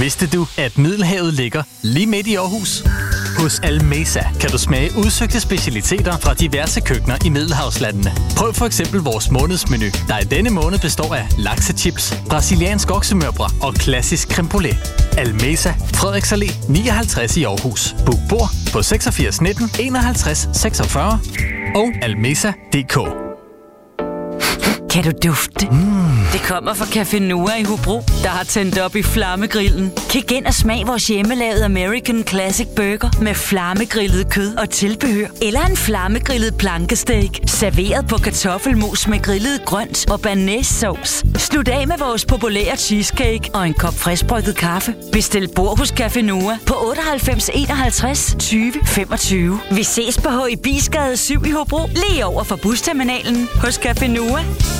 Vidste du, at Middelhavet ligger lige midt i Aarhus? Hos Almesa kan du smage udsøgte specialiteter fra diverse køkkener i Middelhavslandene. Prøv for eksempel vores månedsmenu, der i denne måned består af laksechips, brasiliansk oksemørbrad og klassisk creme brulee. Almesa, Frederiks Allé 59 i Aarhus. Book bord på 86 19 51 46 og almesa.dk. Kan du dufte? Mm. Det kommer fra Café Noa i Hobro, der har tændt op i flammegrillen. Kig ind og smag vores hjemmelavede American Classic Burger med flammegrillet kød og tilbehør. Eller en flammegrillet plankesteak, serveret på kartoffelmos med grillet grønt og banæssauce. Slut af med vores populære cheesecake og en kop friskbrygget kaffe. Bestil bord hos Café Noa på 98 51 20 25. Vi ses på H. Bisgade 7 i Hobro, lige over for busterminalen hos Café Noa.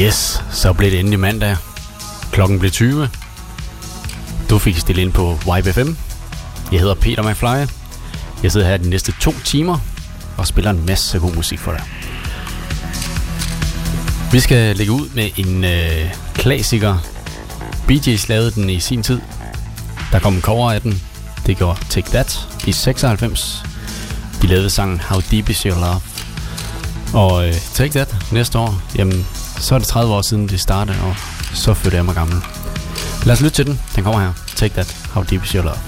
Yes, så blev det endelig mandag. Klokken blev 20. Du fik stillet ind på YBFM. Jeg hedder Peter McFly. Jeg sidder her de næste to timer og spiller en masse god musik for dig. Vi skal lægge ud med en øh, klassiker. Bee Gees lavede den i sin tid. Der kom en cover af den. Det gjorde Take That i 96. De lavede sangen How Deep Is Your Love. Og øh, Take That næste år, jamen så er det 30 år siden det startede, og så fødte jeg mig gammel. Lad os lytte til den. Den kommer her. Take That, How Deep Is Your Love.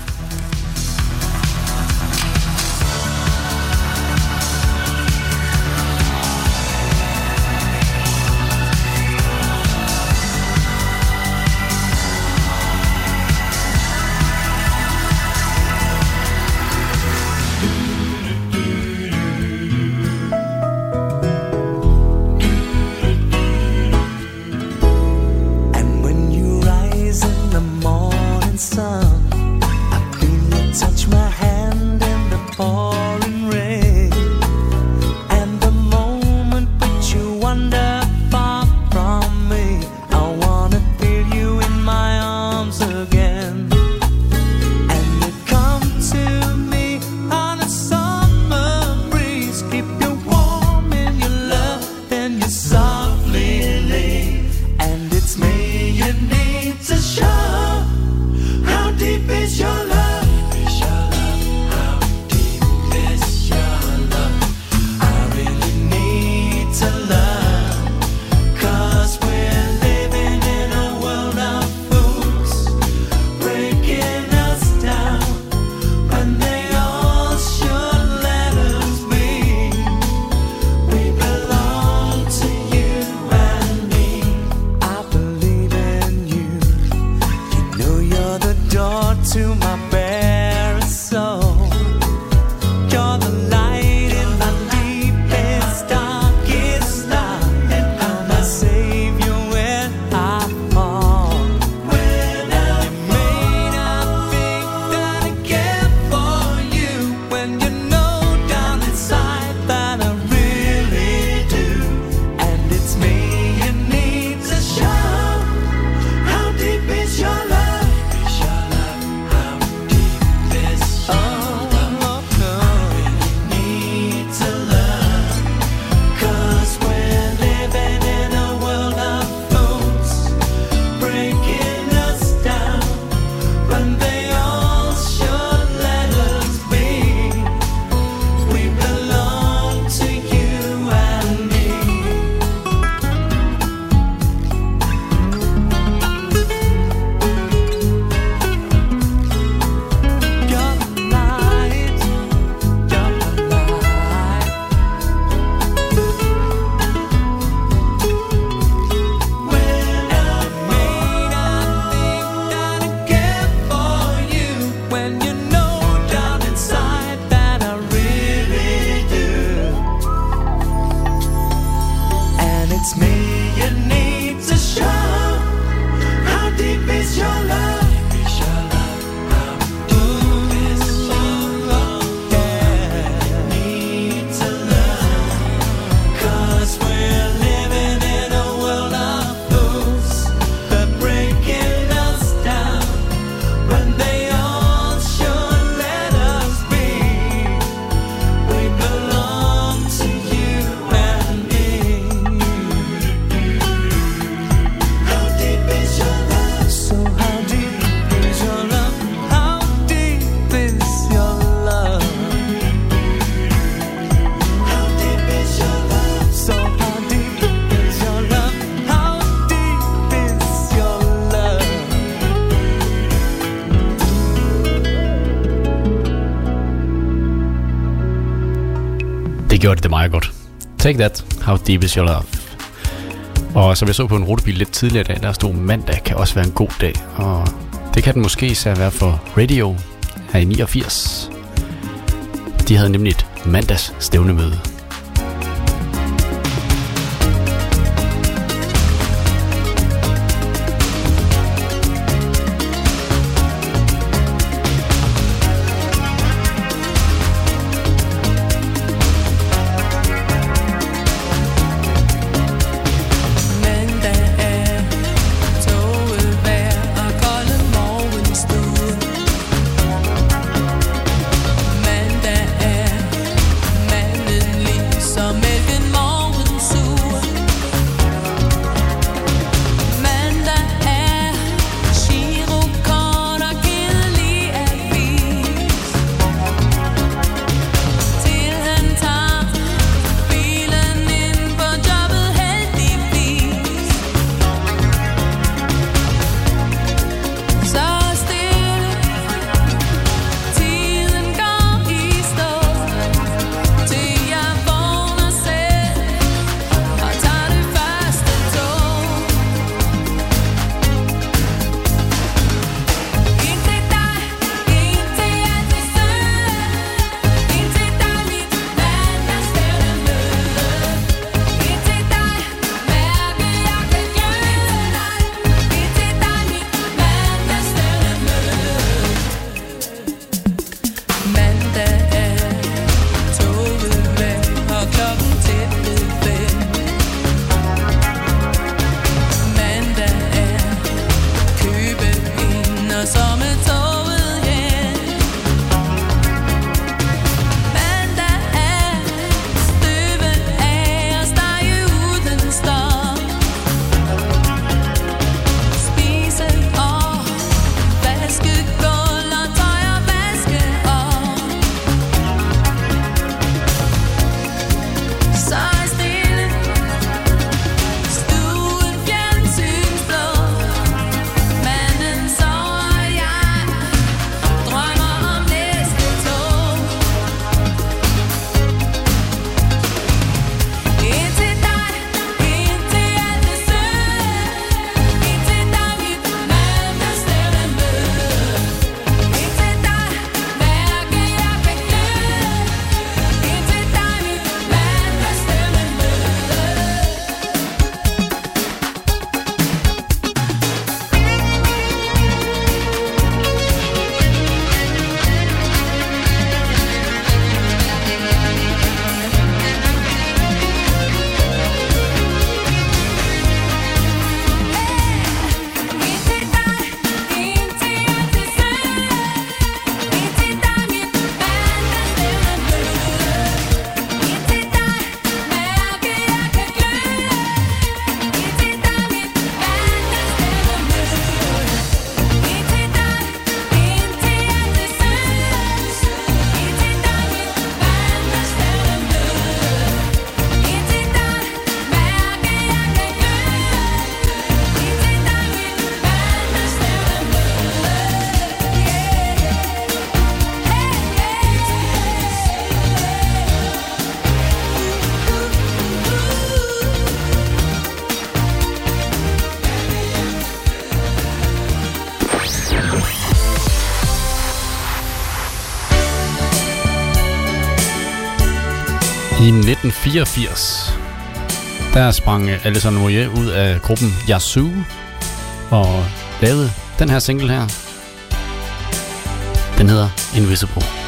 Take That, How Deep Is Your Love. Og som jeg så på en rutebil lidt tidligere i dag, der stod mandag kan også være en god dag. Og det kan den måske især være for Radio her i 89. De havde nemlig et mandags stævnemøde. 1984, der sprang Alison Moyer ud af gruppen Yazoo og lavede den her single her. Den hedder Invisible.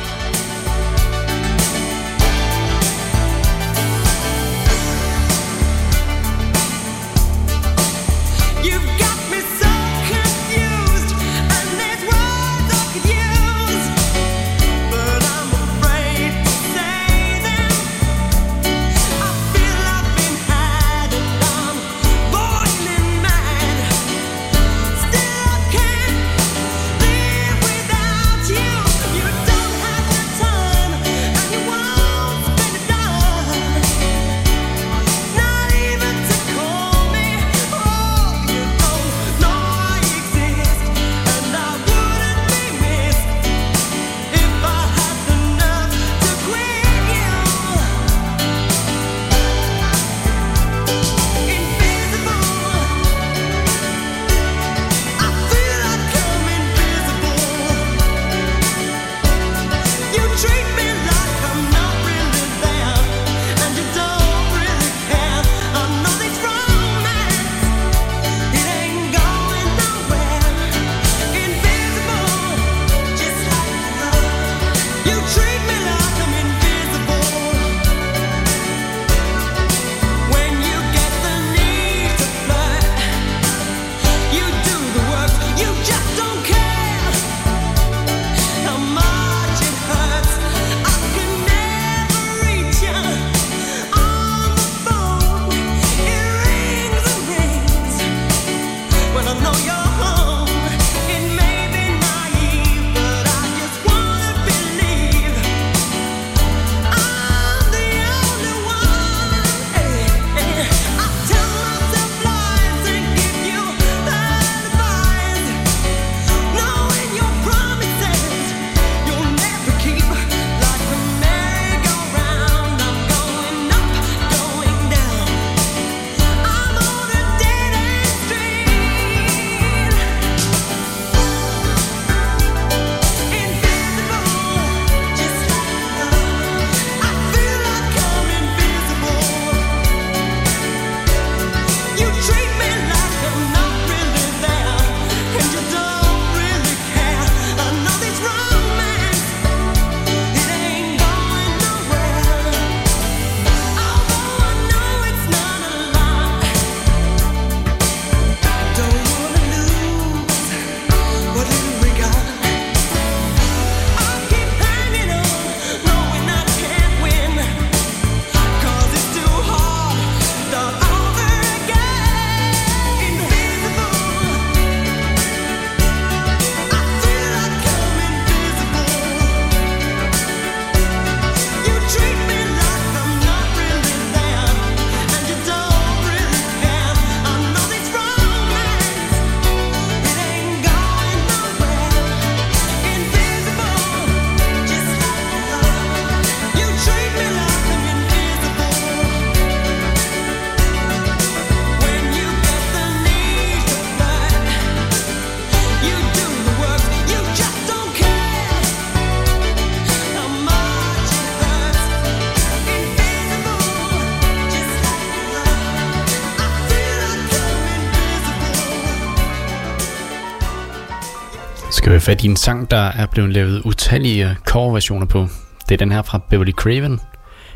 Øh, fat i en sang, der er blevet lavet utallige øh, coverversioner på. Det er den her fra Beverly Craven.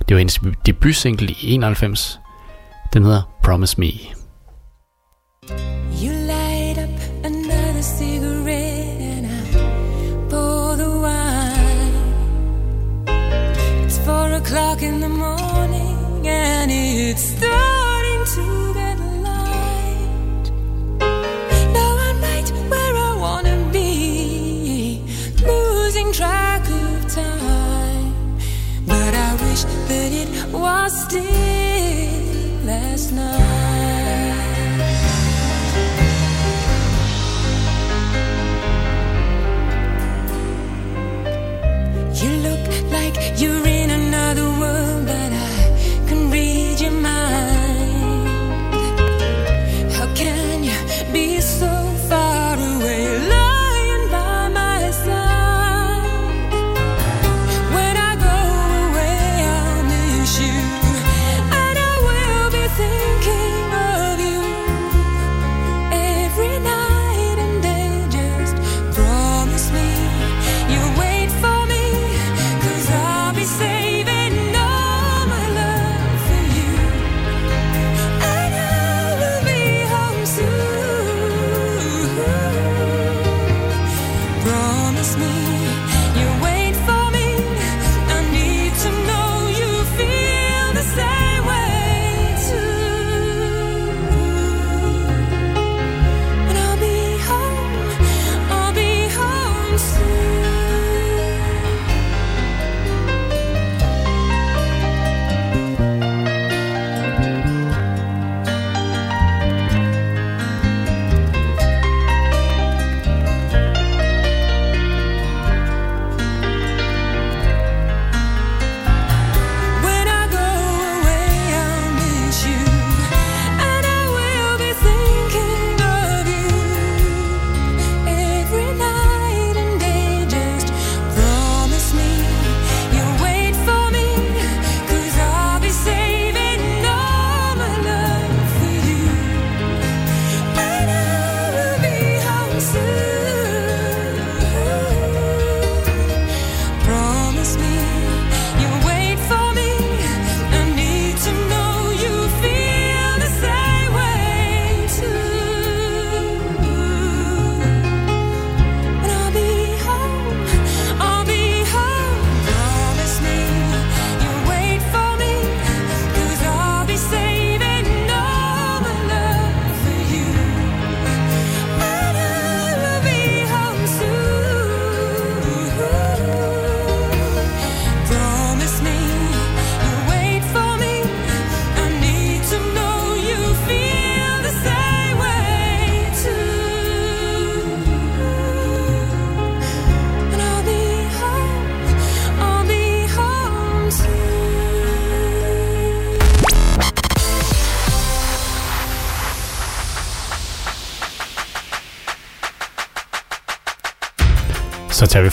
Det var hendes debutsingle i 91. Den hedder Promise Me.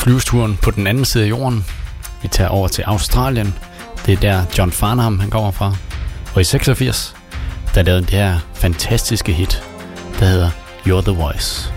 flyvesturen på den anden side af jorden. Vi tager over til Australien. Det er der John Farnham han kommer fra. Og i 86, der lavede det her fantastiske hit, der hedder You're the Voice.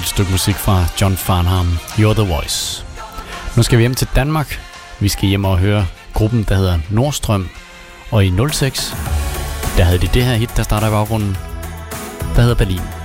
Dejligt, stykke musik fra John Farnham. You're the voice. Nu skal vi hjem til Danmark. Vi skal hjem og høre gruppen, der hedder Nordstrøm. Og i 06, der havde de det her hit, der starter i baggrunden. Der hedder Berlin.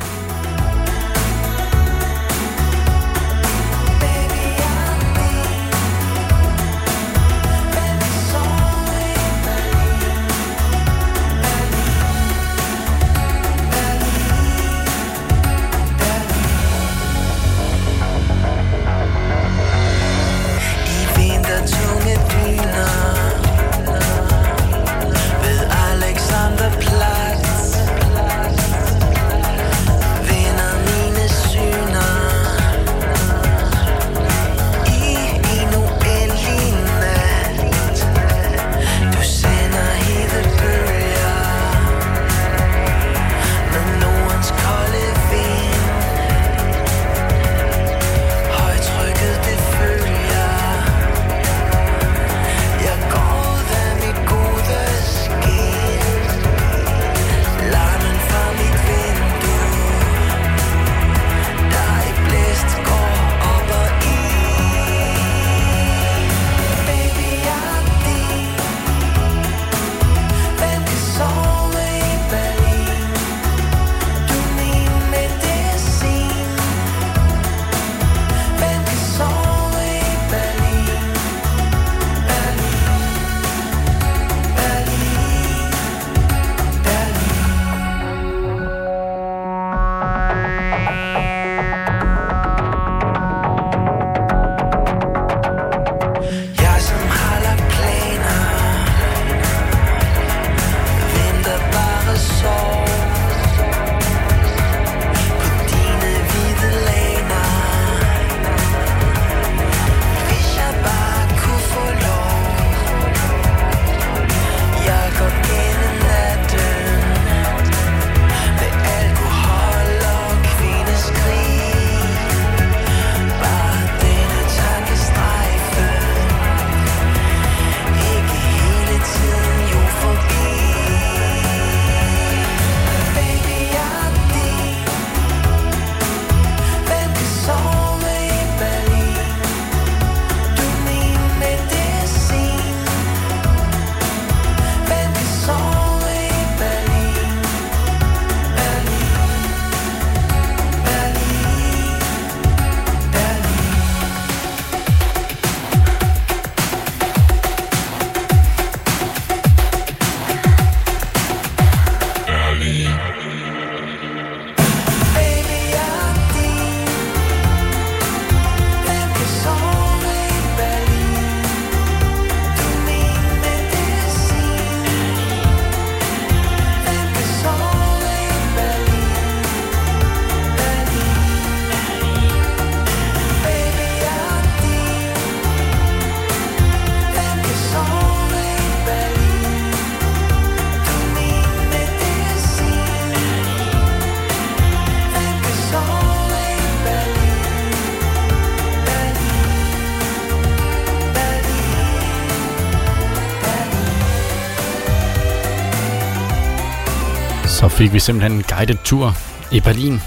Fik vi simpelthen en guided tur i Berlin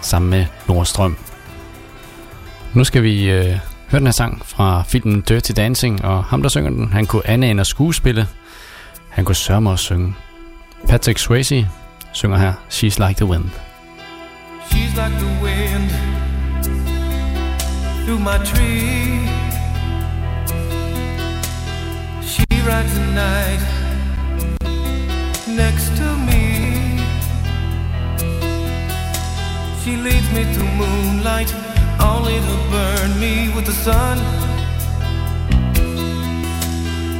sammen med Nordstrøm. Nu skal vi øh, høre den her sang fra filmen Dirty Dancing, og ham der synger den, han kunne ane at skuespille. Han kunne sørge at synge. Patrick Swayze synger her She's Like the Wind. She's like the wind through my tree. She rides the night next to me. She leads me through moonlight, only to burn me with the sun.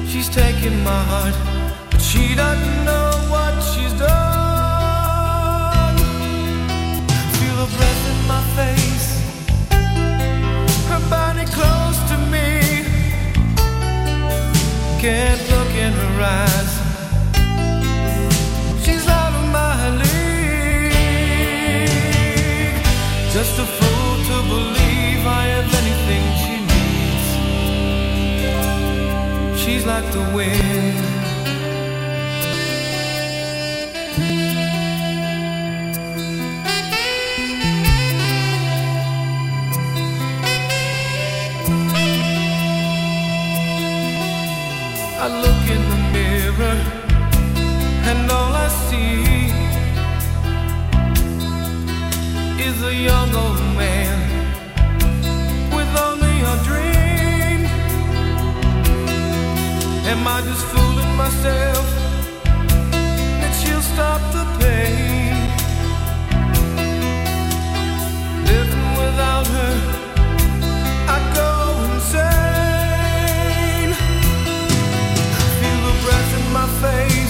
She's taking my heart, but she doesn't know what she's done. Feel her breath in my face, her body close to me. Can't look in her eyes. Just a fool to believe I have anything she needs. She's like the wind. I look at a young old man with only a dream. Am I just fooling myself that she'll stop the pain? Living without her, I go insane. Feel the breath in my face,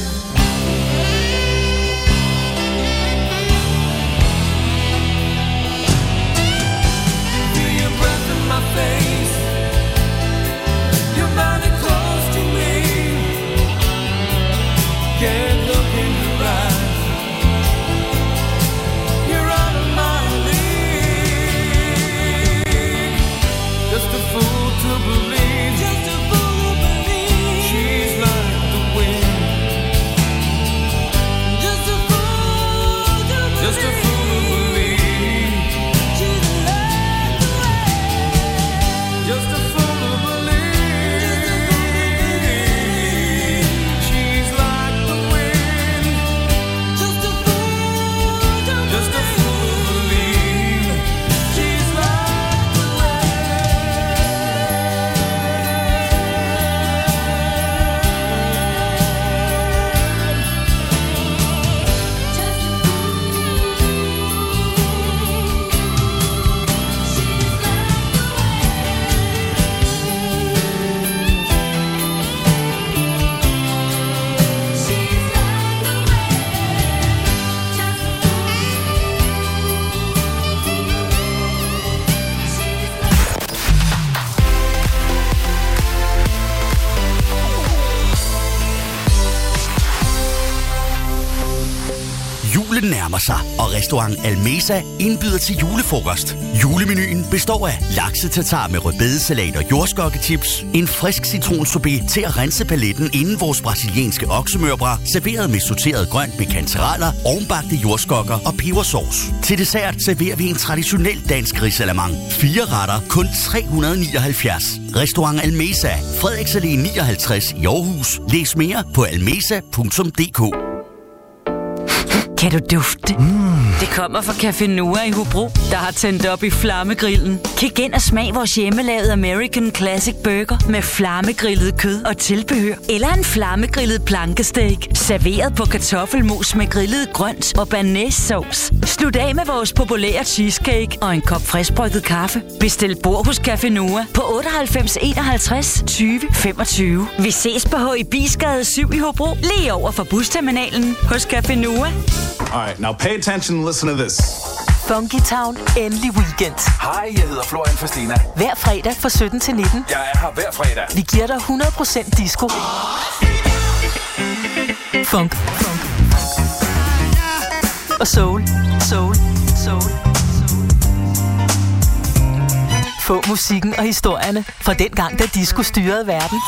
Restaurant Almesa indbyder til julefrokost. Julemenuen består af laksetatar med rødbedesalat og jordskokketips, en frisk citronsorbet til at rense paletten inden vores brasilianske oksemørbra, serveret med sorteret grønt med kantereller, ovenbagte jordskokker og pebersauce. Til dessert serverer vi en traditionel dansk risalamang. Fire retter, kun 379. Restaurant Almesa, Frederiksalé 59 i Aarhus. Læs mere på almesa.dk. Kan du dufte? Mm. Det kommer fra Café Noah i Hobro, der har tændt op i flammegrillen. Kig ind og smag vores hjemmelavede American Classic Burger med flammegrillet kød og tilbehør. Eller en flammegrillet plankesteak, serveret på kartoffelmos med grillet grønt og banæssauce. Slut af med vores populære cheesecake og en kop friskbrygget kaffe. Bestil bord hos Café Noah på 98 51 20 25. Vi ses på H. i Bisgade 7 i Hobro, lige over for busterminalen hos Café Noah. All right, now pay attention and listen to this. Funky Town, endelig weekend. Hej, jeg hedder Florian Fastina. Hver fredag fra 17 til 19. Jeg er her hver fredag. Vi giver dig 100% disco. Funk. Funk. Og soul. Soul. Soul. Få musikken og historierne fra den gang, da disco styrede verden.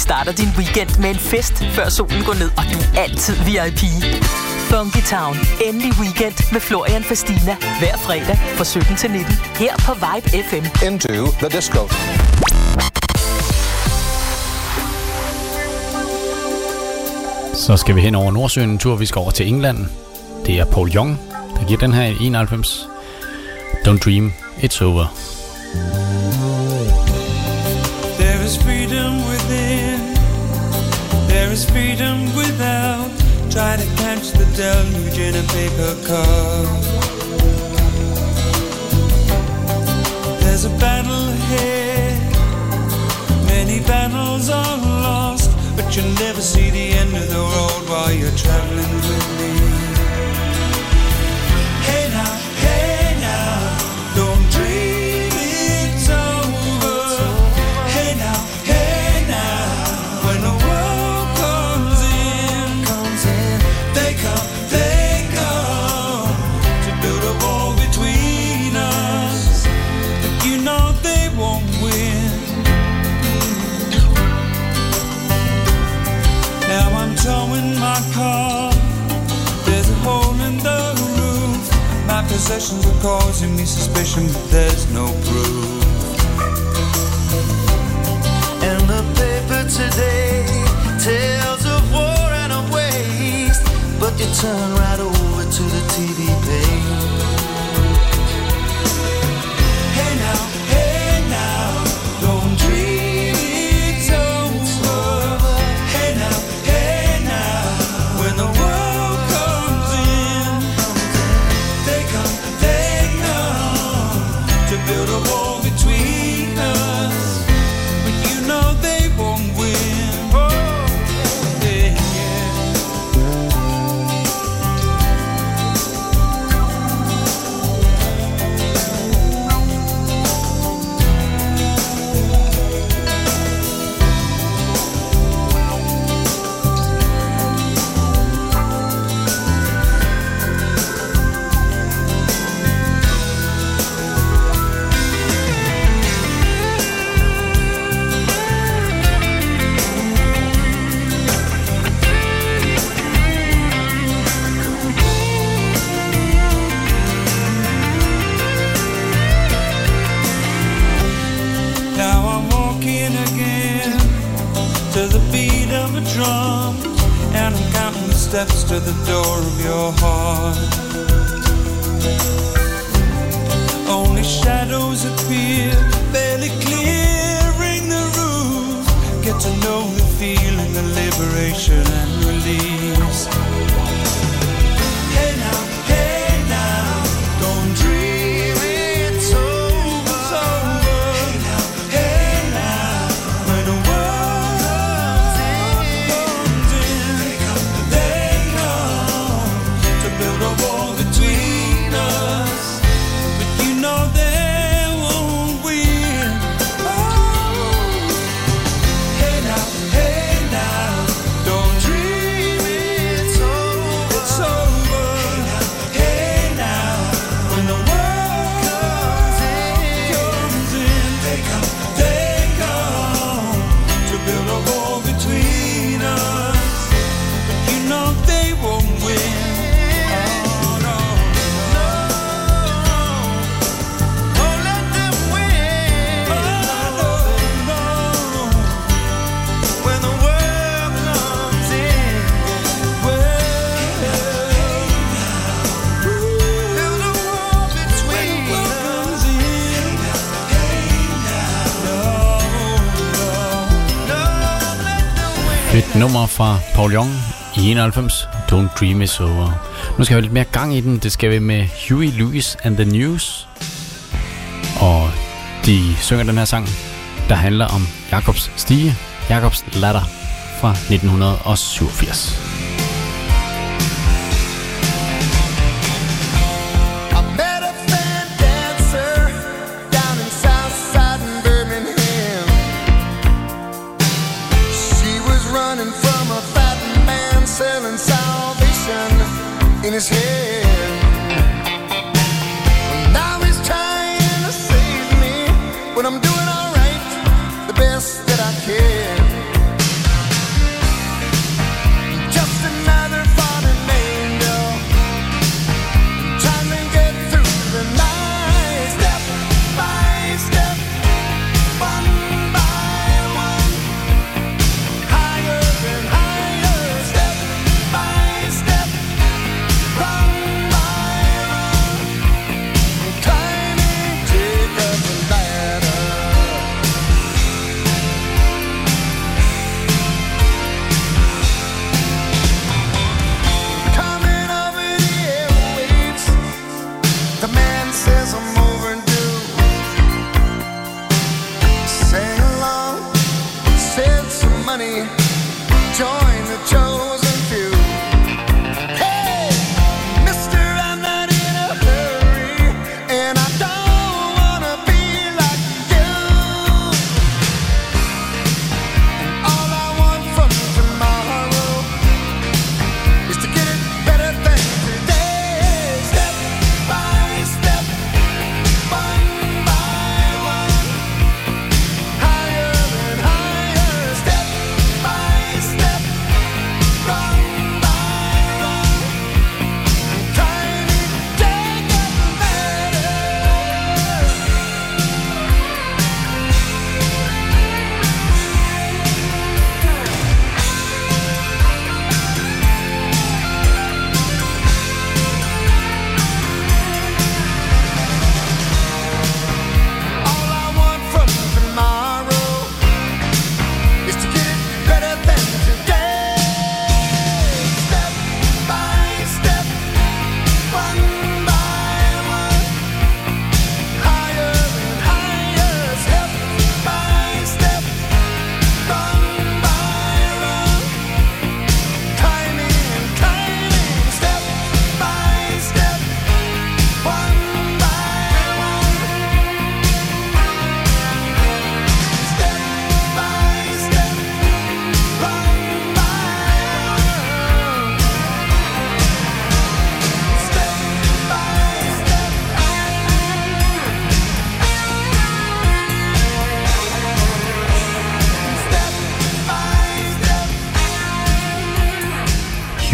Vi starter din weekend med en fest, før solen går ned, og du er altid VIP. Funky Town. Endelig weekend med Florian Fastina. Hver fredag fra 17 til 19. Her på Vibe FM. Into the disco. Så skal vi hen over Nordsøen en tur. Vi skal over til England. Det er Paul Young, der giver den her i 91. Don't dream, it's over. There is freedom within, there is freedom without. Try to catch the deluge in a paper cup. There's a battle ahead, many battles are lost, but you'll never see the end of the road while you're traveling with me. obsessions are causing me suspicion, but there's no proof. And the paper today tells of war and a waste, but you turn right over to the TV page. Paul Young i 91, Don't Dream Is Over. Nu skal vi have lidt mere gang i den. Det skal vi med Huey Lewis and the News. Og de synger den her sang, der handler om Jakobs stige, Jakobs latter fra 1987.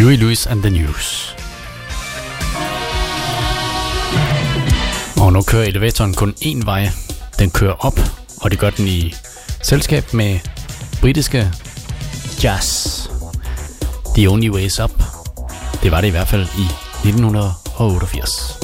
Huey Lewis and the News. Og nu kører elevatoren kun én vej. Den kører op, og det gør den i selskab med britiske Jazz. The Only Ways Up. Det var det i hvert fald i 1988.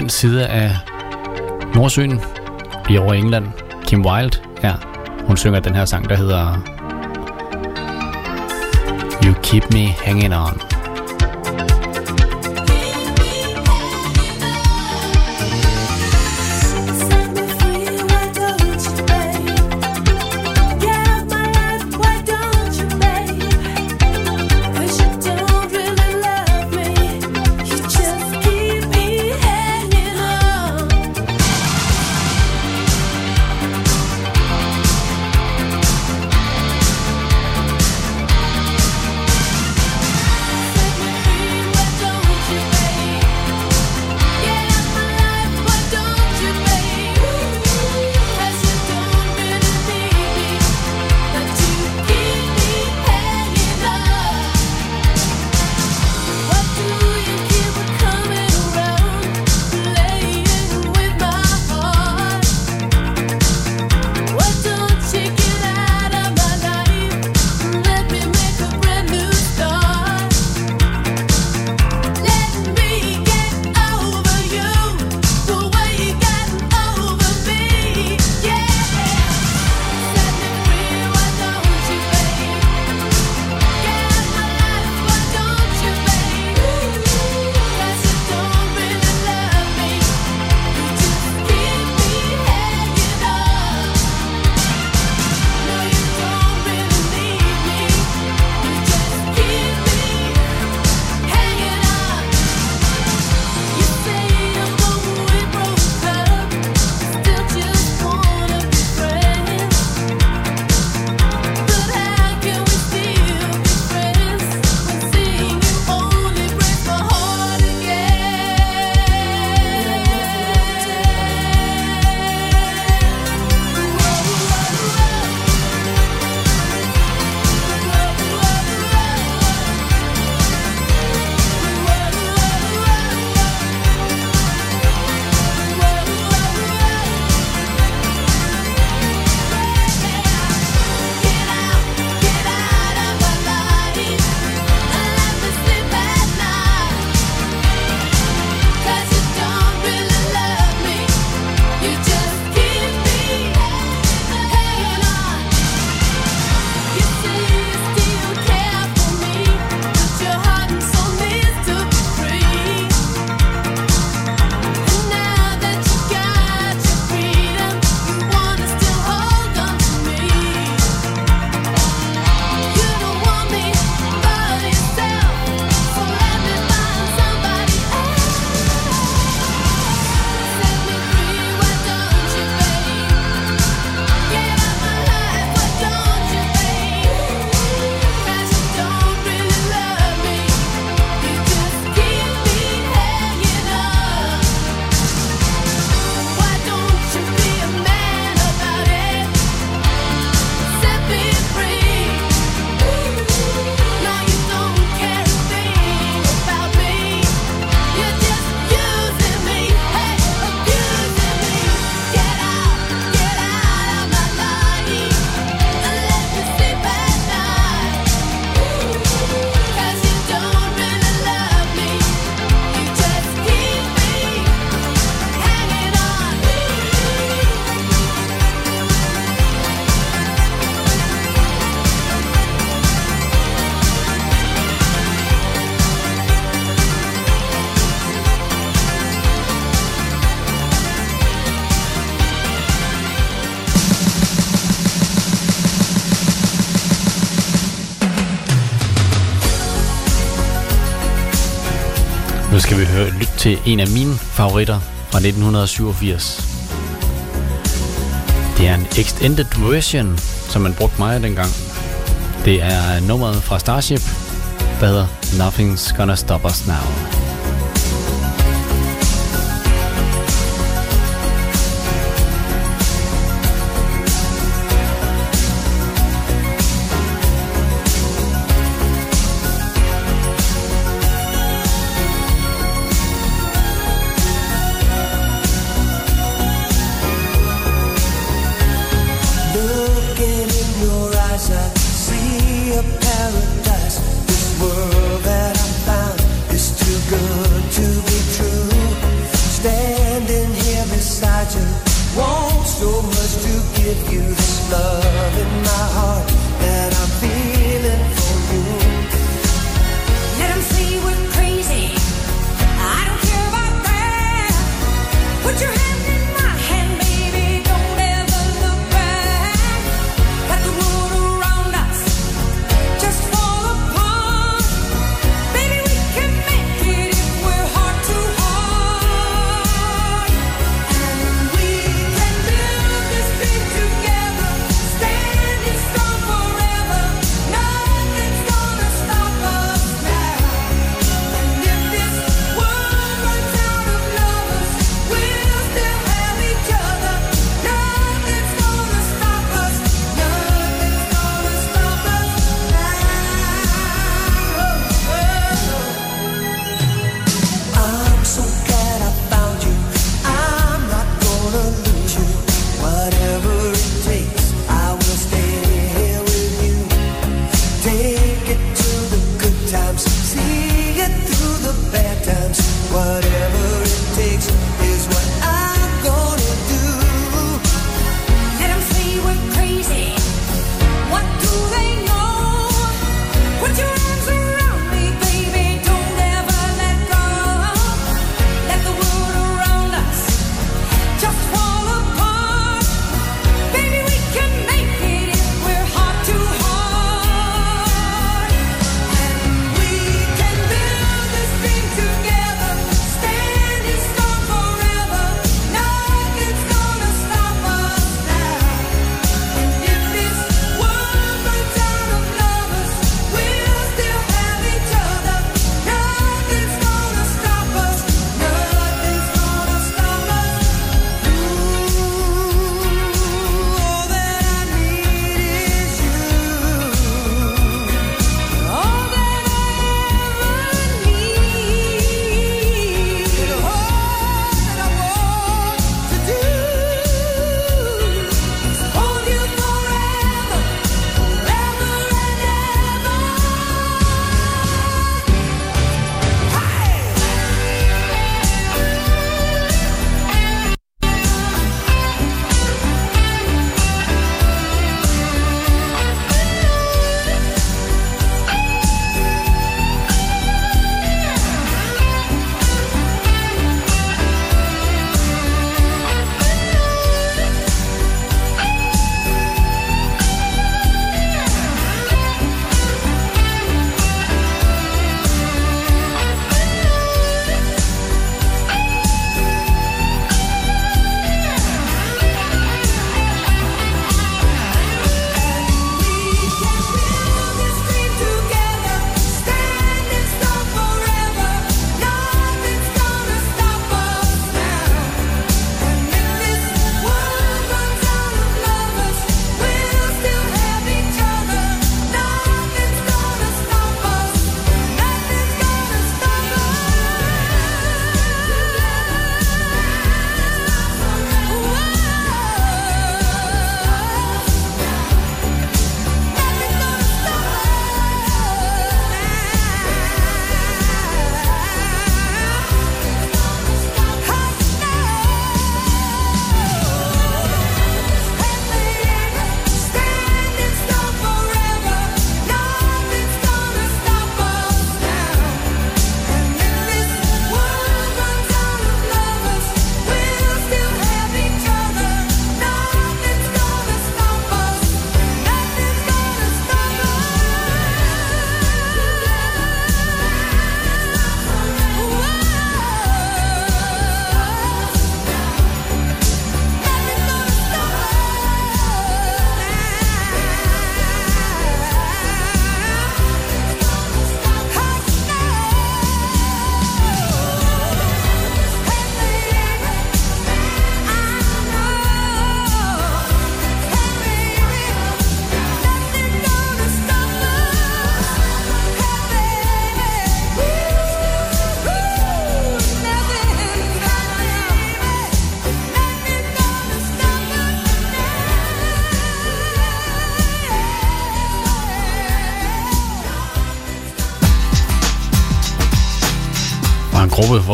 den side af Nordsøen. Vi over England. Kim Wilde, ja, hun synger den her sang, der hedder You Keep Me Hanging On. til en af mine favoritter fra 1987. Det er en extended version, som man brugte meget dengang. Det er nummeret fra Starship, der hedder Nothing's Gonna Stop Us Now.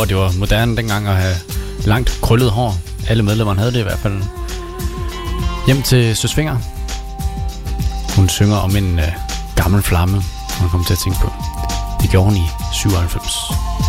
hvor det var moderne dengang at have langt krøllet hår. Alle medlemmerne havde det i hvert fald. Hjem til Søsvinger. Hun synger om en øh, gammel flamme, hun kom til at tænke på. Det gjorde hun i 97.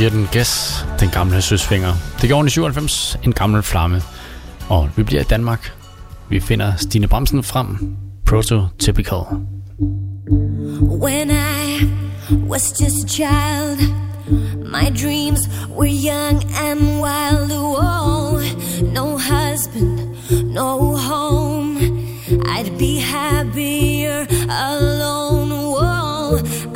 giver den gas, den gamle søsvinger. Det gjorde hun i 97, en gammel flamme. Og vi bliver i Danmark. Vi finder Stine Bremsen frem. Prototypical. When I was just a child, my dreams were young and wild. Oh, no husband, no home. I'd be happier alone. Whoa.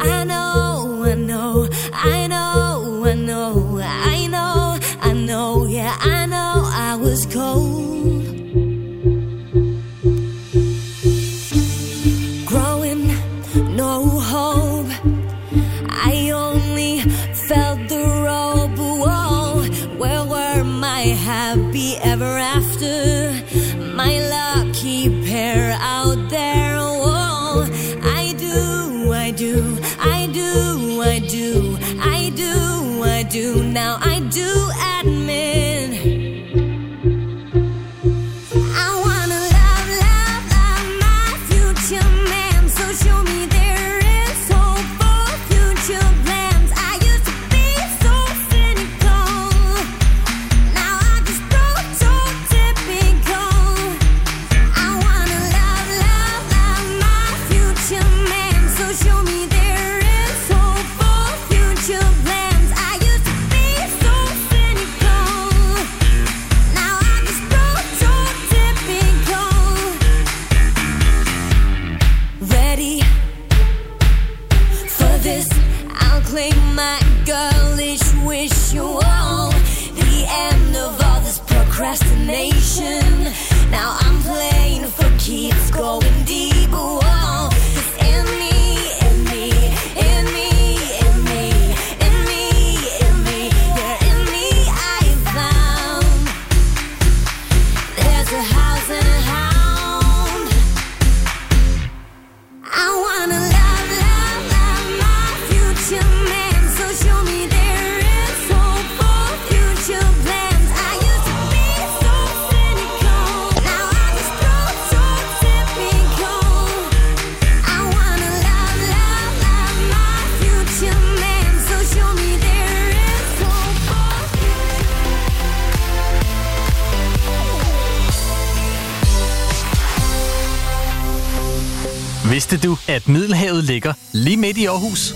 Vidste du, at Middelhavet ligger lige midt i Aarhus?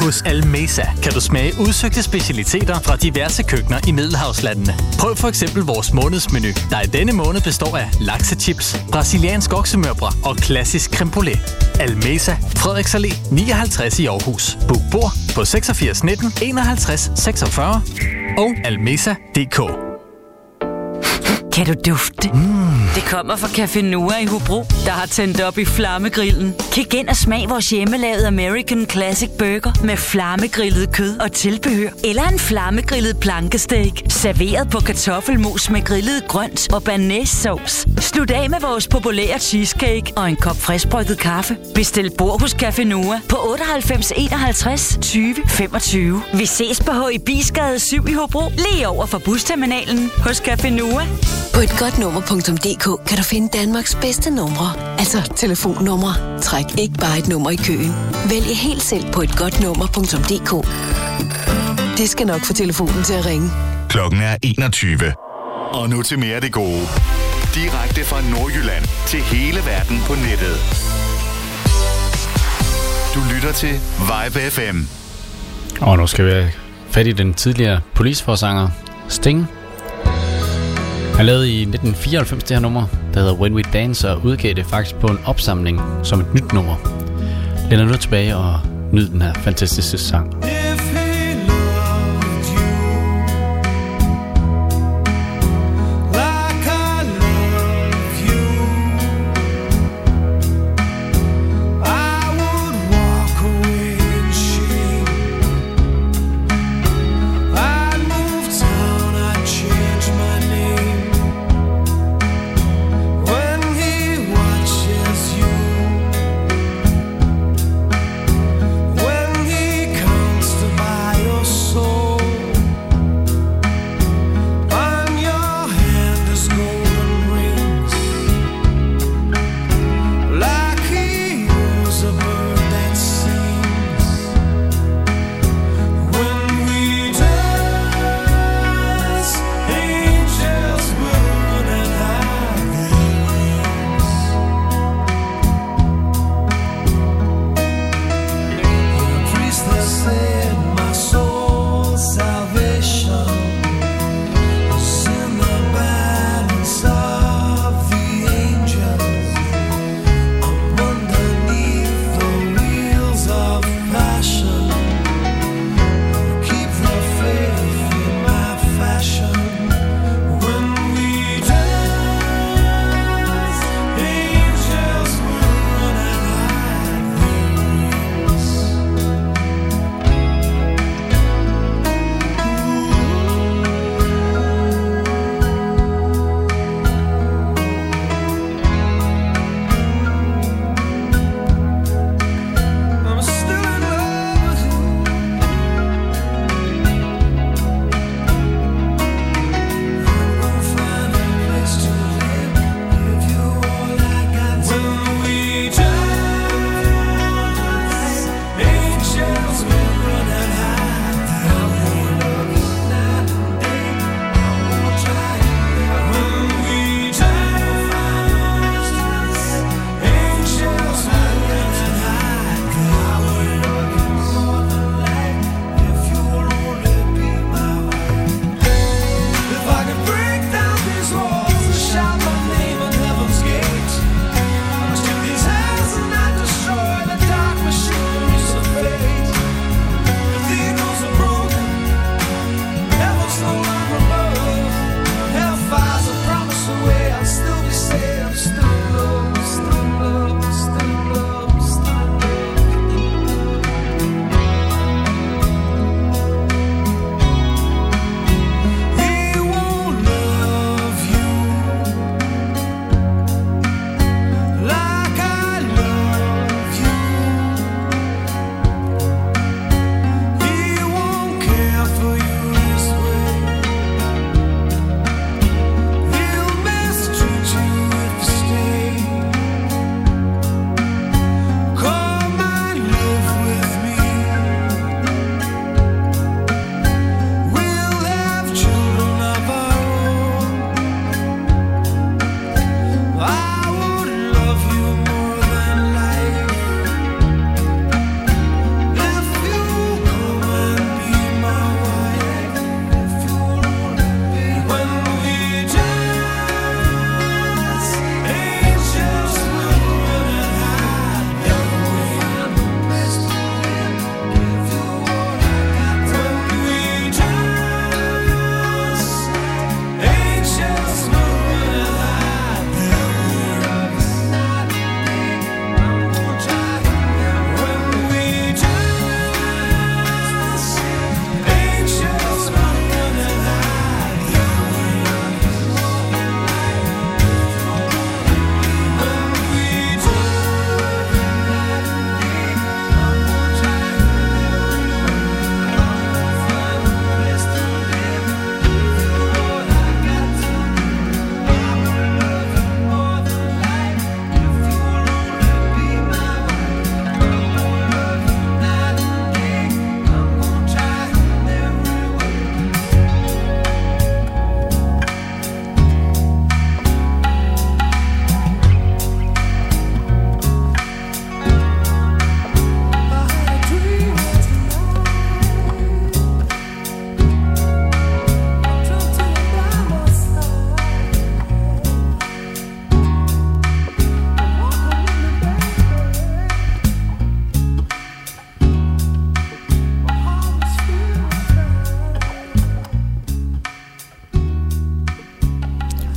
Hos Almesa kan du smage udsøgte specialiteter fra diverse køkkener i Middelhavslandene. Prøv for eksempel vores månedsmenu, der i denne måned består af laksechips, brasiliansk oksemørbrad og klassisk creme brulee. Almesa, Frederiks Allé 59 i Aarhus. Book bord på 86 19 51 46 og almesa.dk. Kan du dufte? Mm. Det kommer fra Café Noah i Hobro, der har tændt op i flammegrillen. Kig ind og smag vores hjemmelavede American Classic Burger med flammegrillet kød og tilbehør. Eller en flammegrillet plankesteak, serveret på kartoffelmos med grillet grønt og banæssauce. Slut af med vores populære cheesecake og en kop friskbrygget kaffe. Bestil bord hos Café Noah på 98 51 20 25. Vi ses på HIBisgade 7 i Hobro, lige over for busterminalen hos Café Noah. På et godt nummer.dk kan du finde Danmarks bedste numre. Altså telefonnumre. Træk ikke bare et nummer i køen. Vælg helt selv på et godt nummer.dk. Det skal nok få telefonen til at ringe. Klokken er 21. Og nu til mere af det gode. Direkte fra Nordjylland til hele verden på nettet. Du lytter til Vibe FM. Og nu skal vi have fat i den tidligere policeforsanger Sting. Han lavede i 1994 det her nummer, der hedder When We Dance, og udgav det faktisk på en opsamling som et nyt nummer. Læn nu tilbage og nyd den her fantastiske sang. Yeah!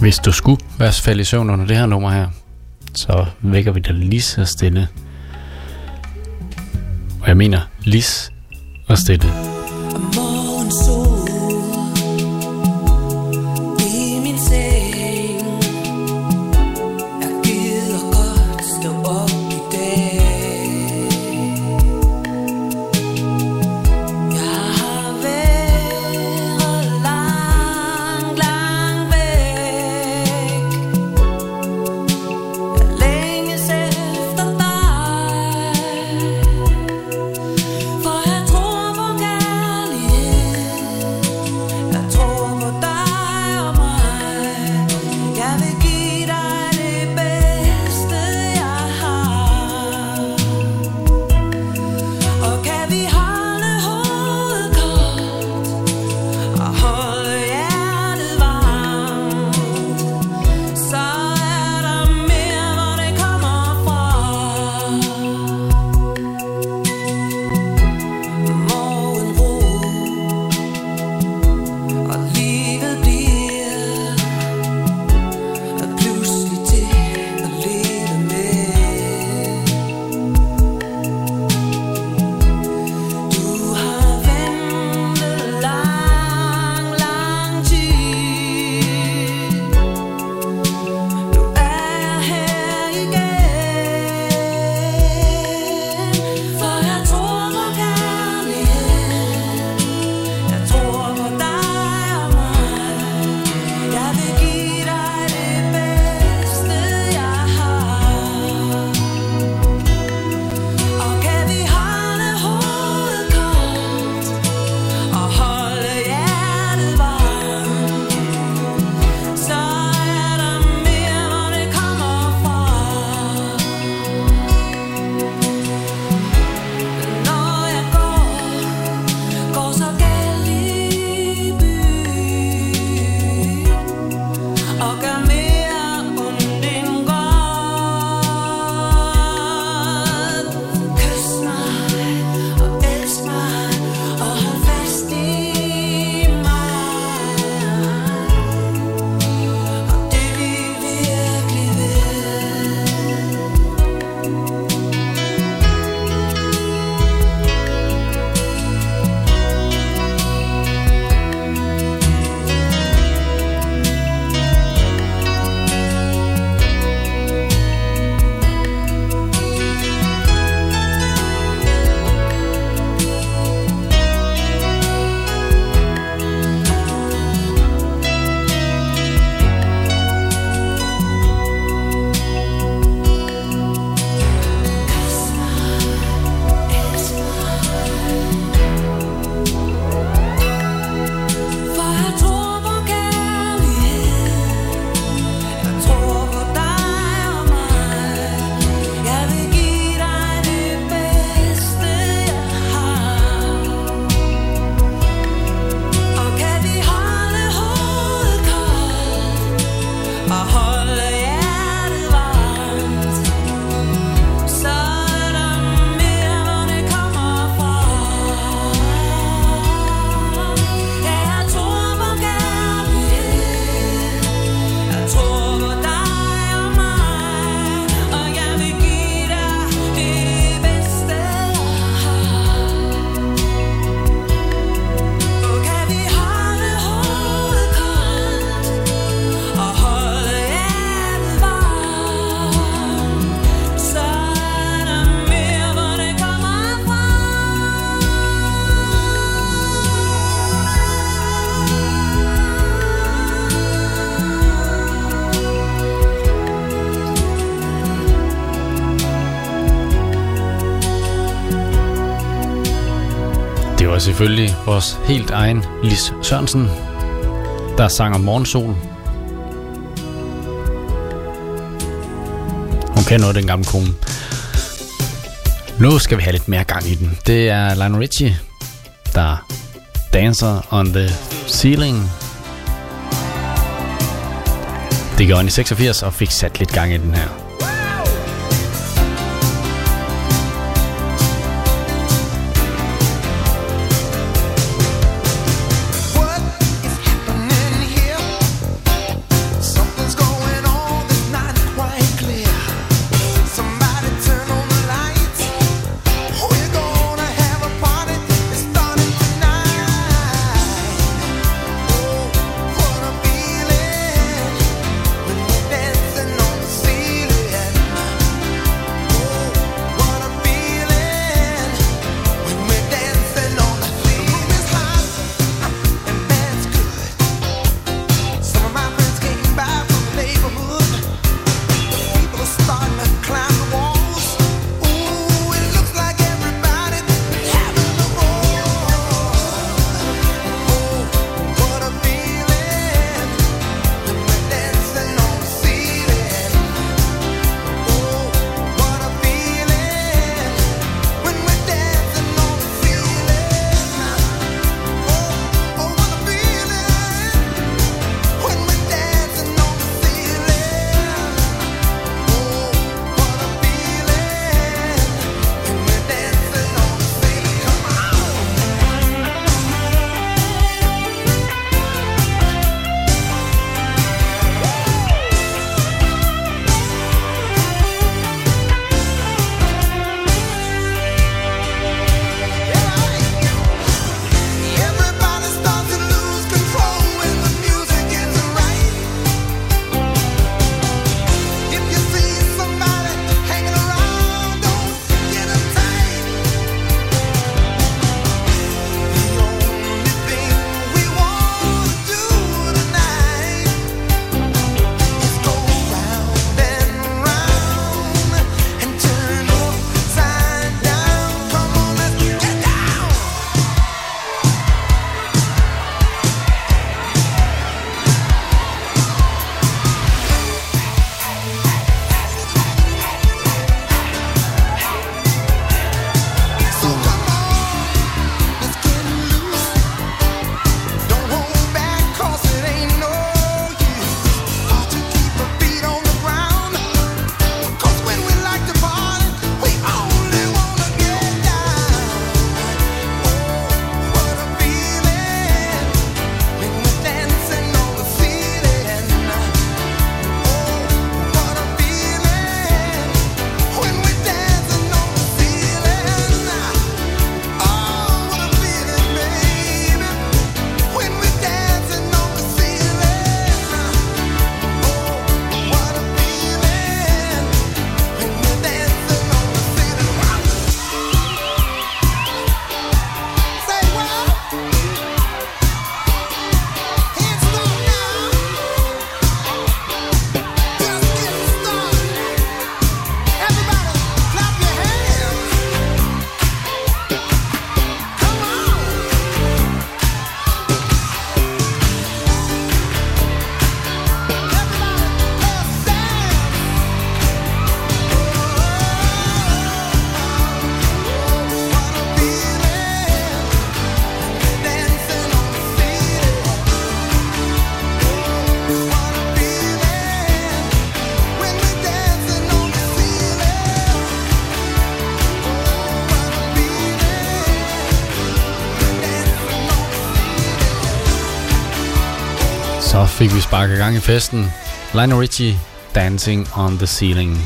Hvis du skulle være faldet i søvn under det her nummer her, så vækker vi dig lige så stille. Og jeg mener lige så stille. selvfølgelig vores helt egen Lis Sørensen, der sang om morgensol. Hun kan noget, den gamle kone. Nu skal vi have lidt mere gang i den. Det er Lionel Richie, der danser on the ceiling. Det gjorde han i 86 og fik sat lidt gang i den her. vi sparker gang i festen. Lionel Richie, Dancing on the Ceiling.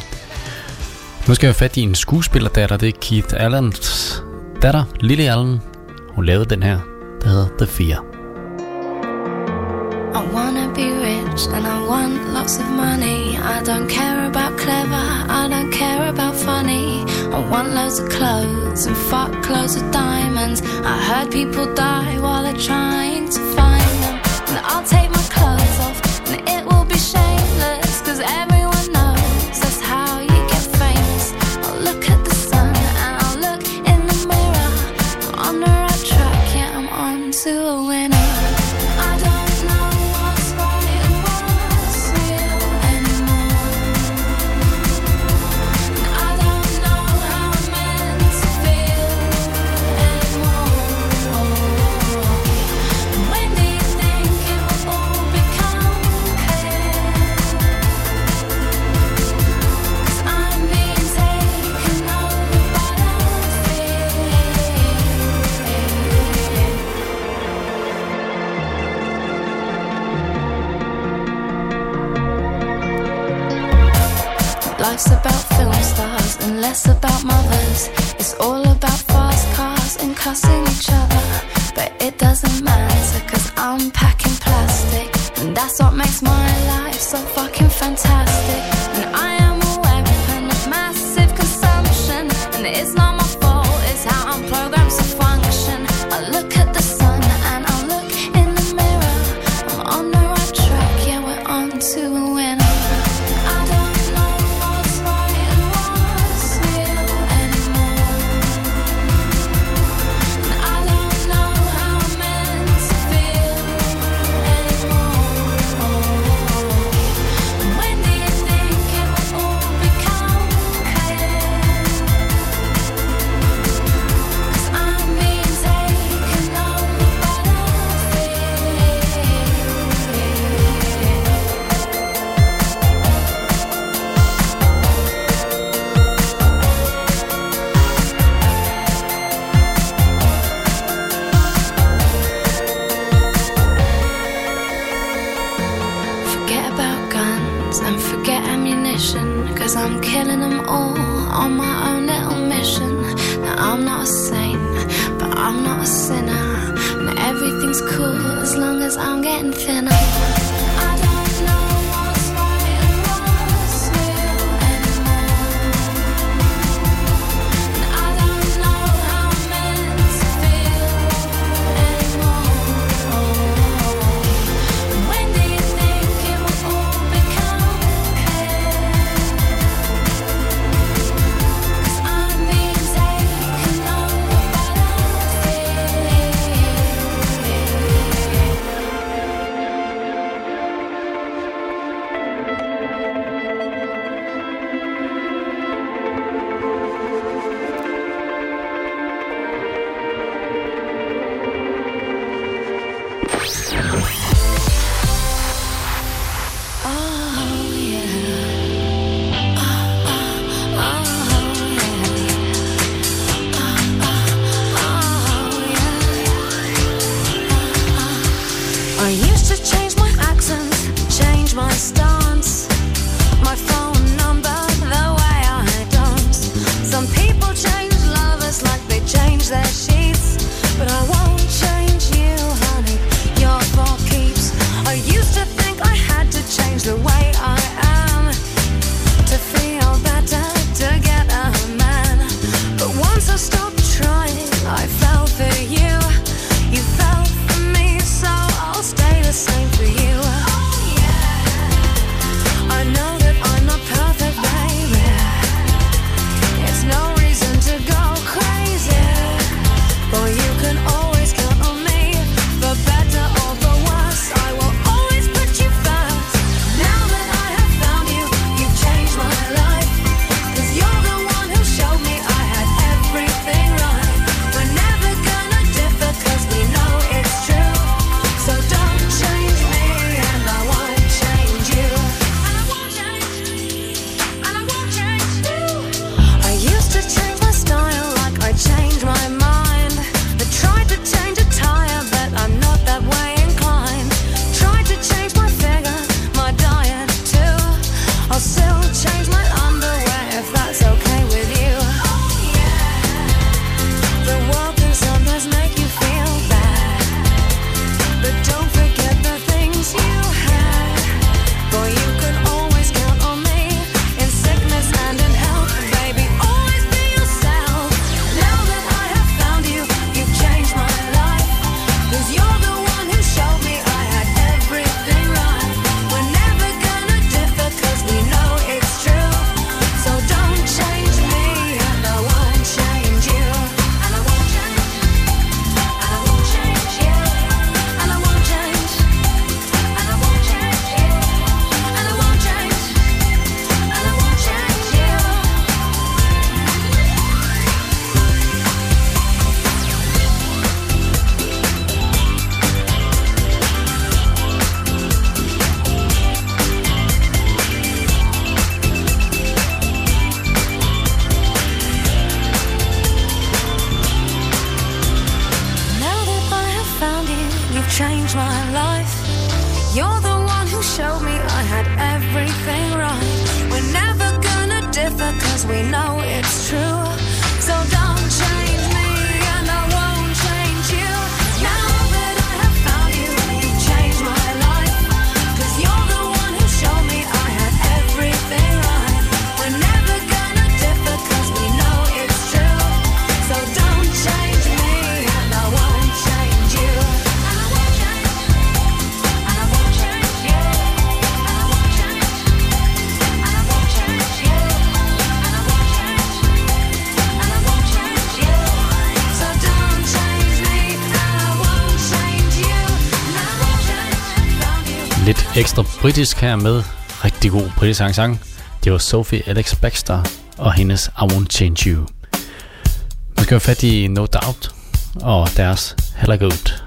Nu skal jeg fat i en skuespillerdatter, det er Keith Allens datter, Lily Allen. Hun lavede den her, der hedder The Fear. I wanna be rich and I want lots of money. I don't care about clever, I don't care about funny. I want loads of clothes and fuck loads of diamonds. I heard people die while they're trying to find them. And I'll take my be shameless, cause every Lidt ekstra britisk her med rigtig god britisk sang. Det var Sophie Alex Baxter og hendes I Won't Change You. Man skal have fat i No Doubt og deres Hella Good.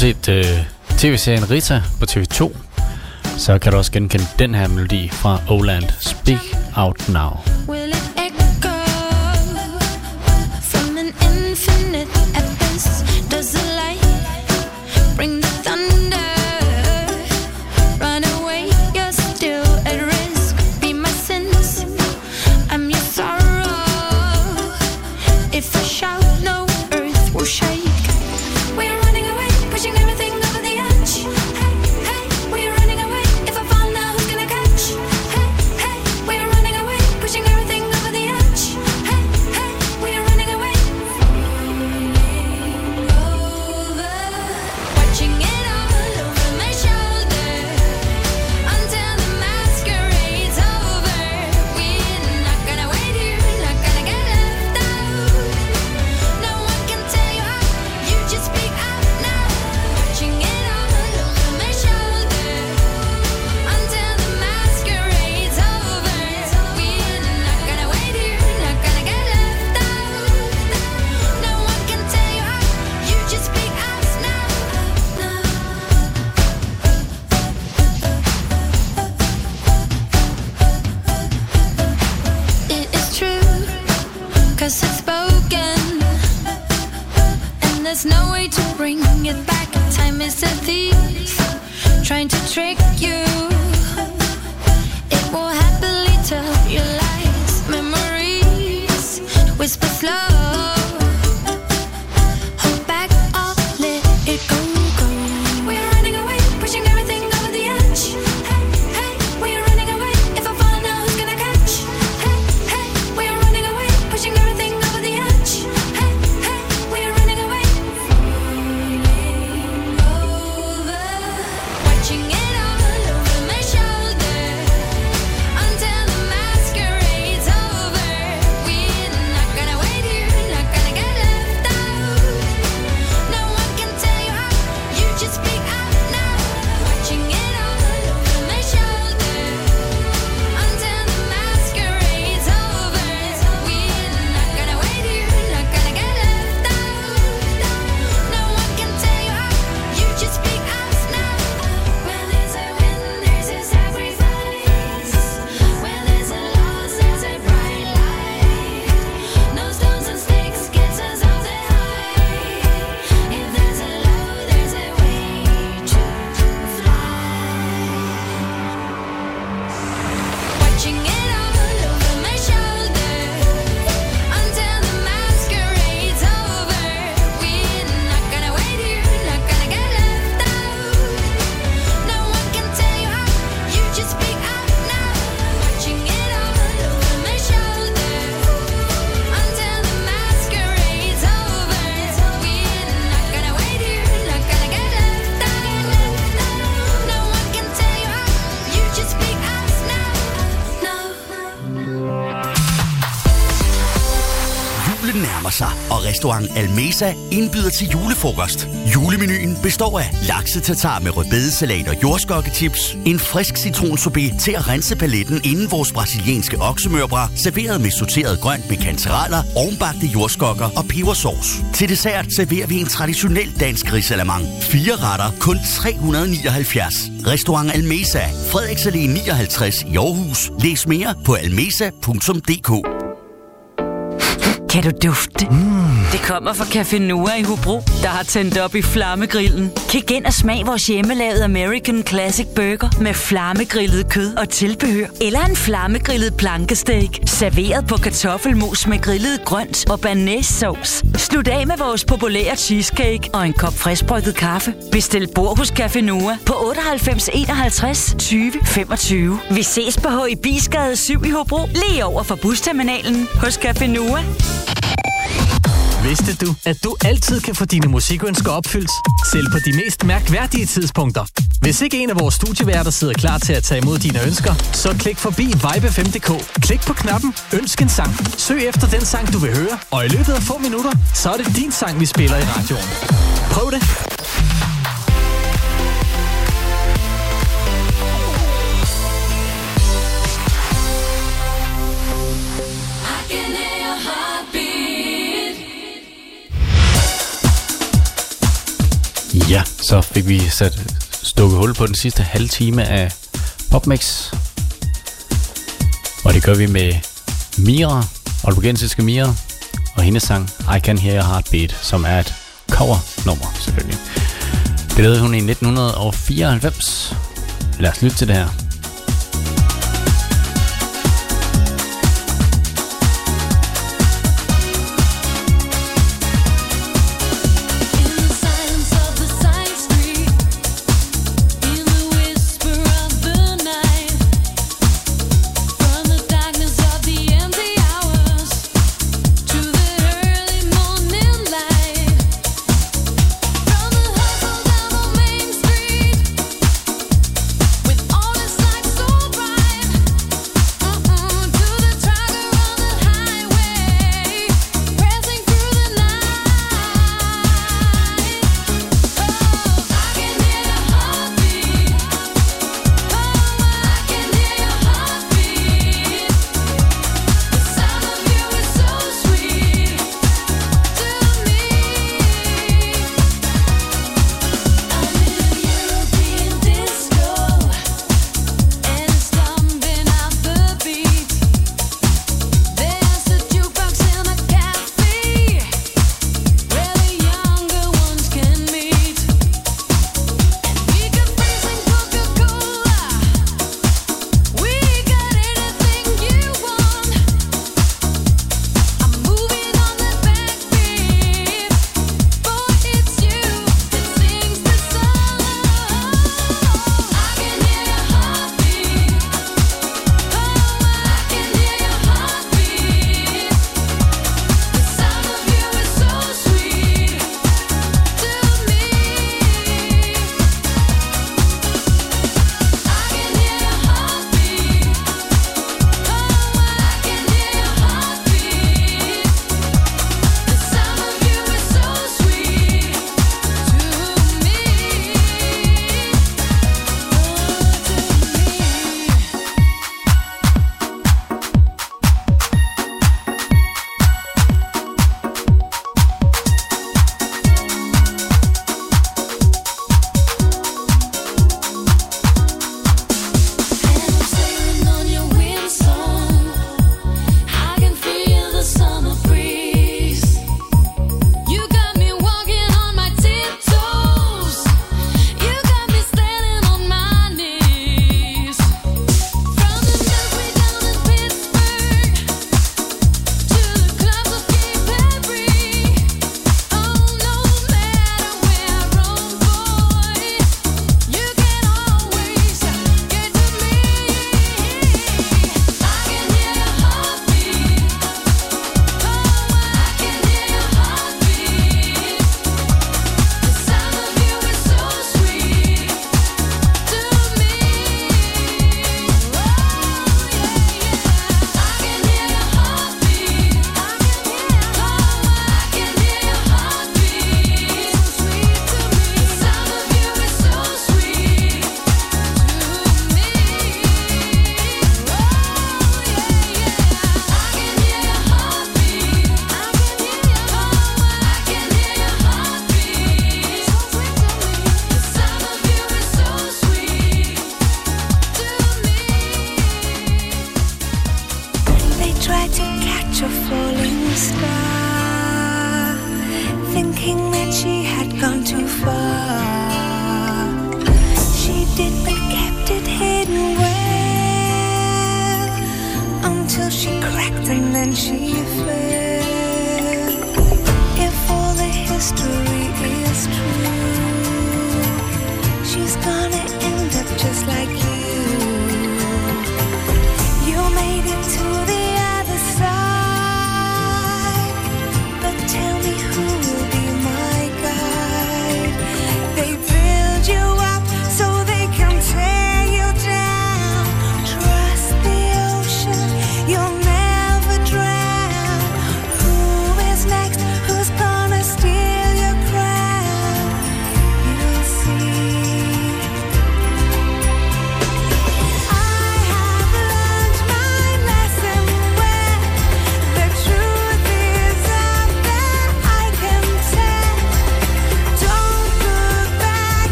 Set øh, tv-serien Rita på TV2, så kan du også genkende den her melodi fra Oland. Speak Out Now. Restaurant Almesa indbyder til julefrokost. Julemenuen består af laksetatar med rødbedesalat og jordskokkechips, en frisk citronsorbet til at rense paletten inden vores brasilianske oksemørbrad, serveret med sorteret grønt med kantereller, ovenbagte jordskokker og pebersauce. Til dessert serverer vi en traditionel dansk risalamang. Fire retter, kun 379. Restaurant Almesa, Frederiksallé 59 i Aarhus. Læs mere på almesa.dk. Kan du dufte? Mm. Det kommer fra Café Noah i Hobro, der har tændt op i flammegrillen. Kig ind og smag vores hjemmelavede American Classic Burger med flammegrillet kød og tilbehør. Eller en flammegrillet plankesteak, serveret på kartoffelmos med grillet grønt og banæssauce. Slut af med vores populære cheesecake og en kop friskbrygget kaffe. Bestil bord hos Café Noah på 98 51 20 25. Vi ses på HI Bisgade 7 i Hobro, lige over for busterminalen hos Café Noah. Vidste du, at du altid kan få dine musikønsker opfyldt? Selv på de mest mærkværdige tidspunkter. Hvis ikke en af vores studieværter sidder klar til at tage imod dine ønsker, så klik forbi vibe5.dk. Klik på knappen Ønsk en sang. Søg efter den sang, du vil høre, og i løbet af få minutter, så er det din sang, vi spiller i radioen. Prøv det. Ja, så fik vi sat stukket hul på den sidste halve time af PopMix. Og det gør vi med Mira, aalborgensiske Mira, og hendes sang I Can Hear Your Heartbeat, som er et cover-nummer selvfølgelig. Det lavede hun i 1994. Lad os lytte til det her.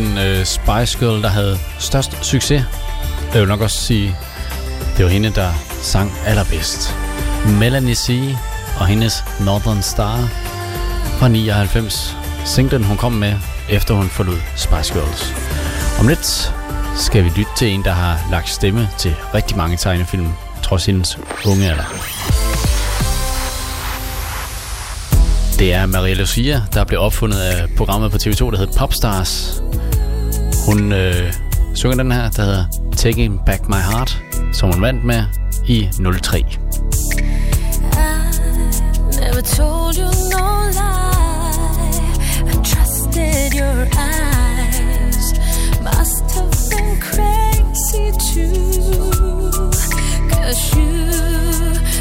Den øh, Spice Girl, der havde størst succes. Jeg vil nok også sige, det var hende, der sang allerbedst. Melanie C. og hendes Northern Star fra 99. Singlen, hun kom med, efter hun forlod Spice Girls. Om lidt skal vi lytte til en, der har lagt stemme til rigtig mange tegnefilm, trods hendes unge alder. Det er Maria Lucia, der blev opfundet af programmet på TV2, der hedder Popstars. Hun øh, synger den her, der hedder Taking Back My Heart, som hun vandt med i 03. Never told you no lie. I trusted your eyes. Must have been crazy too. Cause you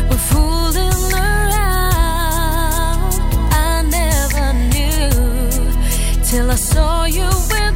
were fooling around. I never knew till I saw you with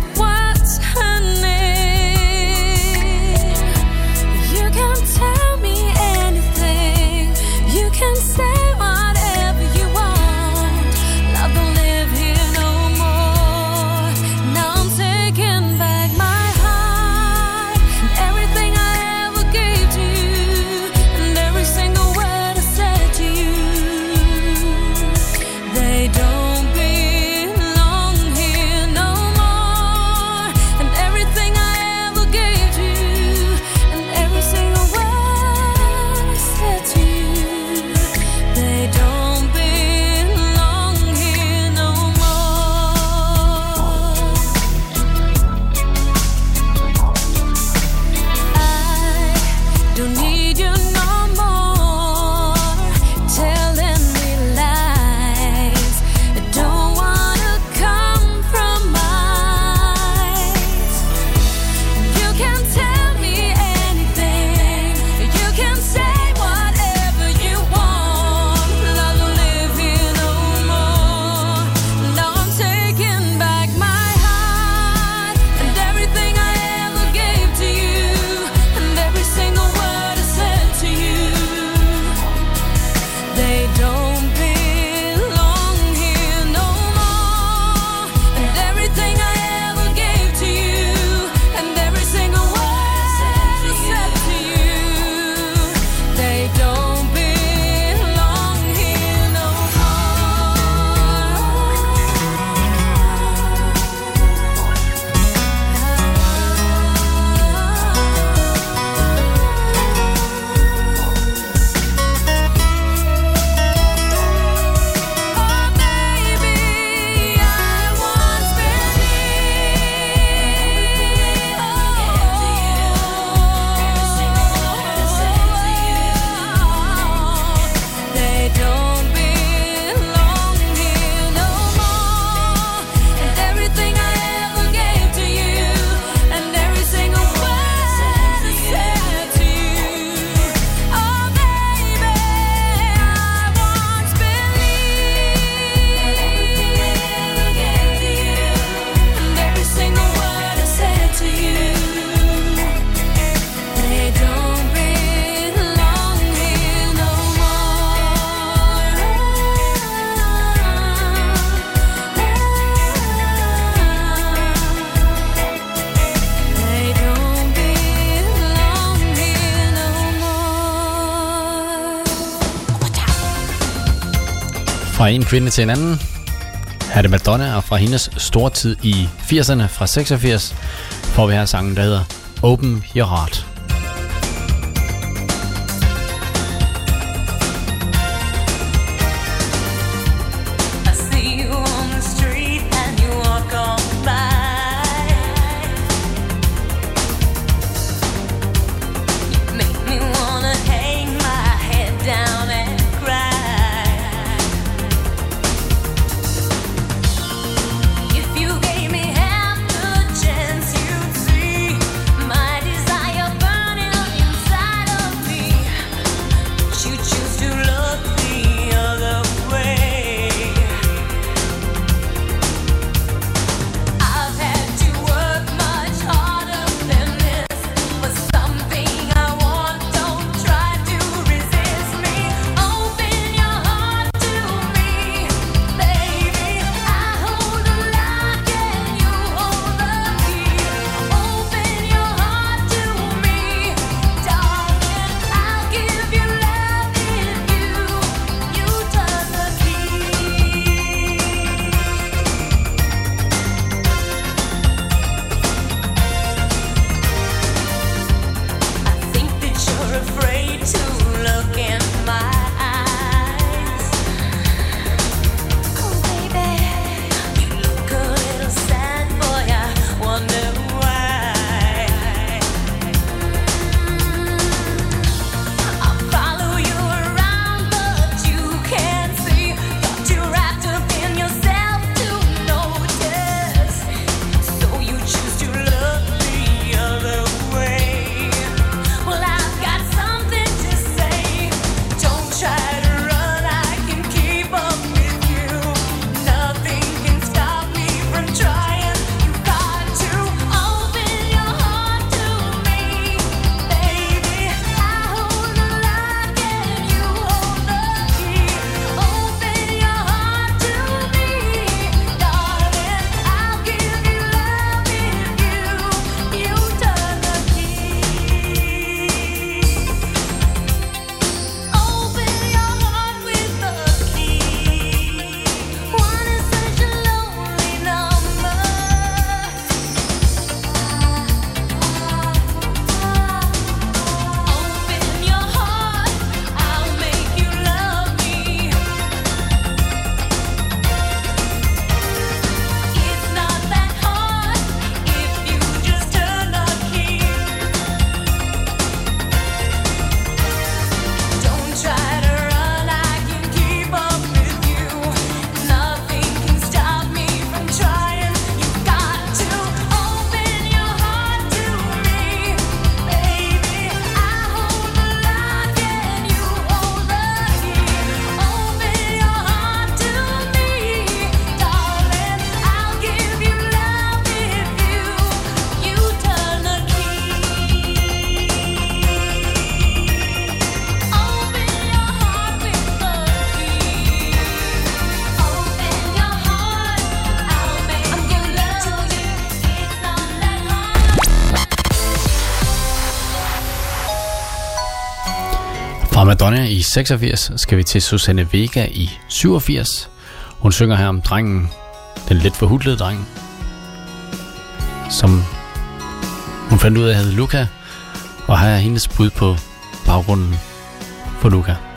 en kvinde til en anden. Her er det Madonna, og fra hendes store tid i 80'erne, fra 86, får vi her sangen, der hedder Open Your Heart. i 86 skal vi til Susanne Vega i 87. Hun synger her om drengen, den lidt forhudlede dreng, som hun fandt ud af, havde Luca, og her er hendes bud på baggrunden for Luca.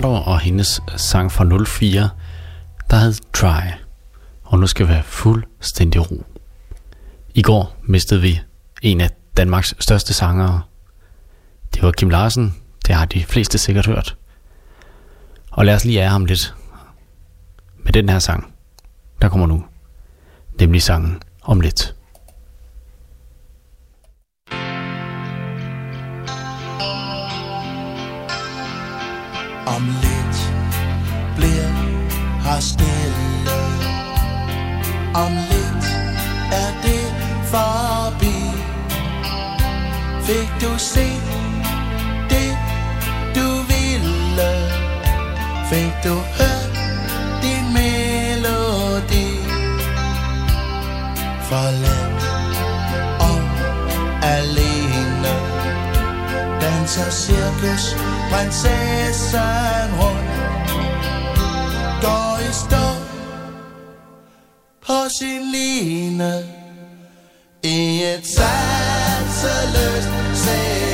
F. Og hendes sang fra 04, der hed Try. Og nu skal vi have fuldstændig ro. I går mistede vi en af Danmarks største sangere. Det var Kim Larsen. Det har de fleste sikkert hørt. Og lad os lige ære ham lidt med den her sang. Der kommer nu. Nemlig sangen om lidt. Om lidt bliver her stille. Om lidt er det forbi. Fik du set det du ville? Fik du hørt din melodi? Forladt og alene. Danser cirkus prinsessen rundt. Går i stå på sin line I et sanseløst sekund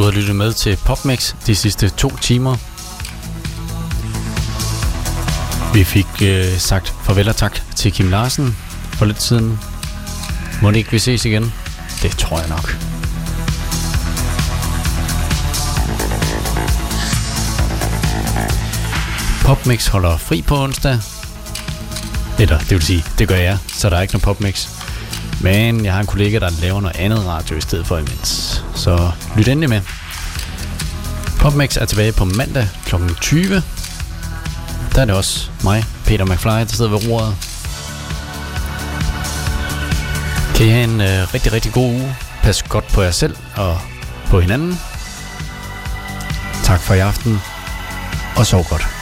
du har lyttet med til PopMix de sidste to timer. Vi fik øh, sagt farvel og tak til Kim Larsen for lidt siden. Må det ikke vi ses igen? Det tror jeg nok. PopMix holder fri på onsdag. Eller, det vil sige, det gør jeg, så der er ikke noget PopMix. Men jeg har en kollega, der laver noget andet radio i stedet for imens. Så lyt endelig med. PopMix er tilbage på mandag kl. 20. Der er det også mig, Peter McFly, der sidder ved roret. Kan I have en øh, rigtig, rigtig god uge. Pas godt på jer selv og på hinanden. Tak for i aften, og sov godt.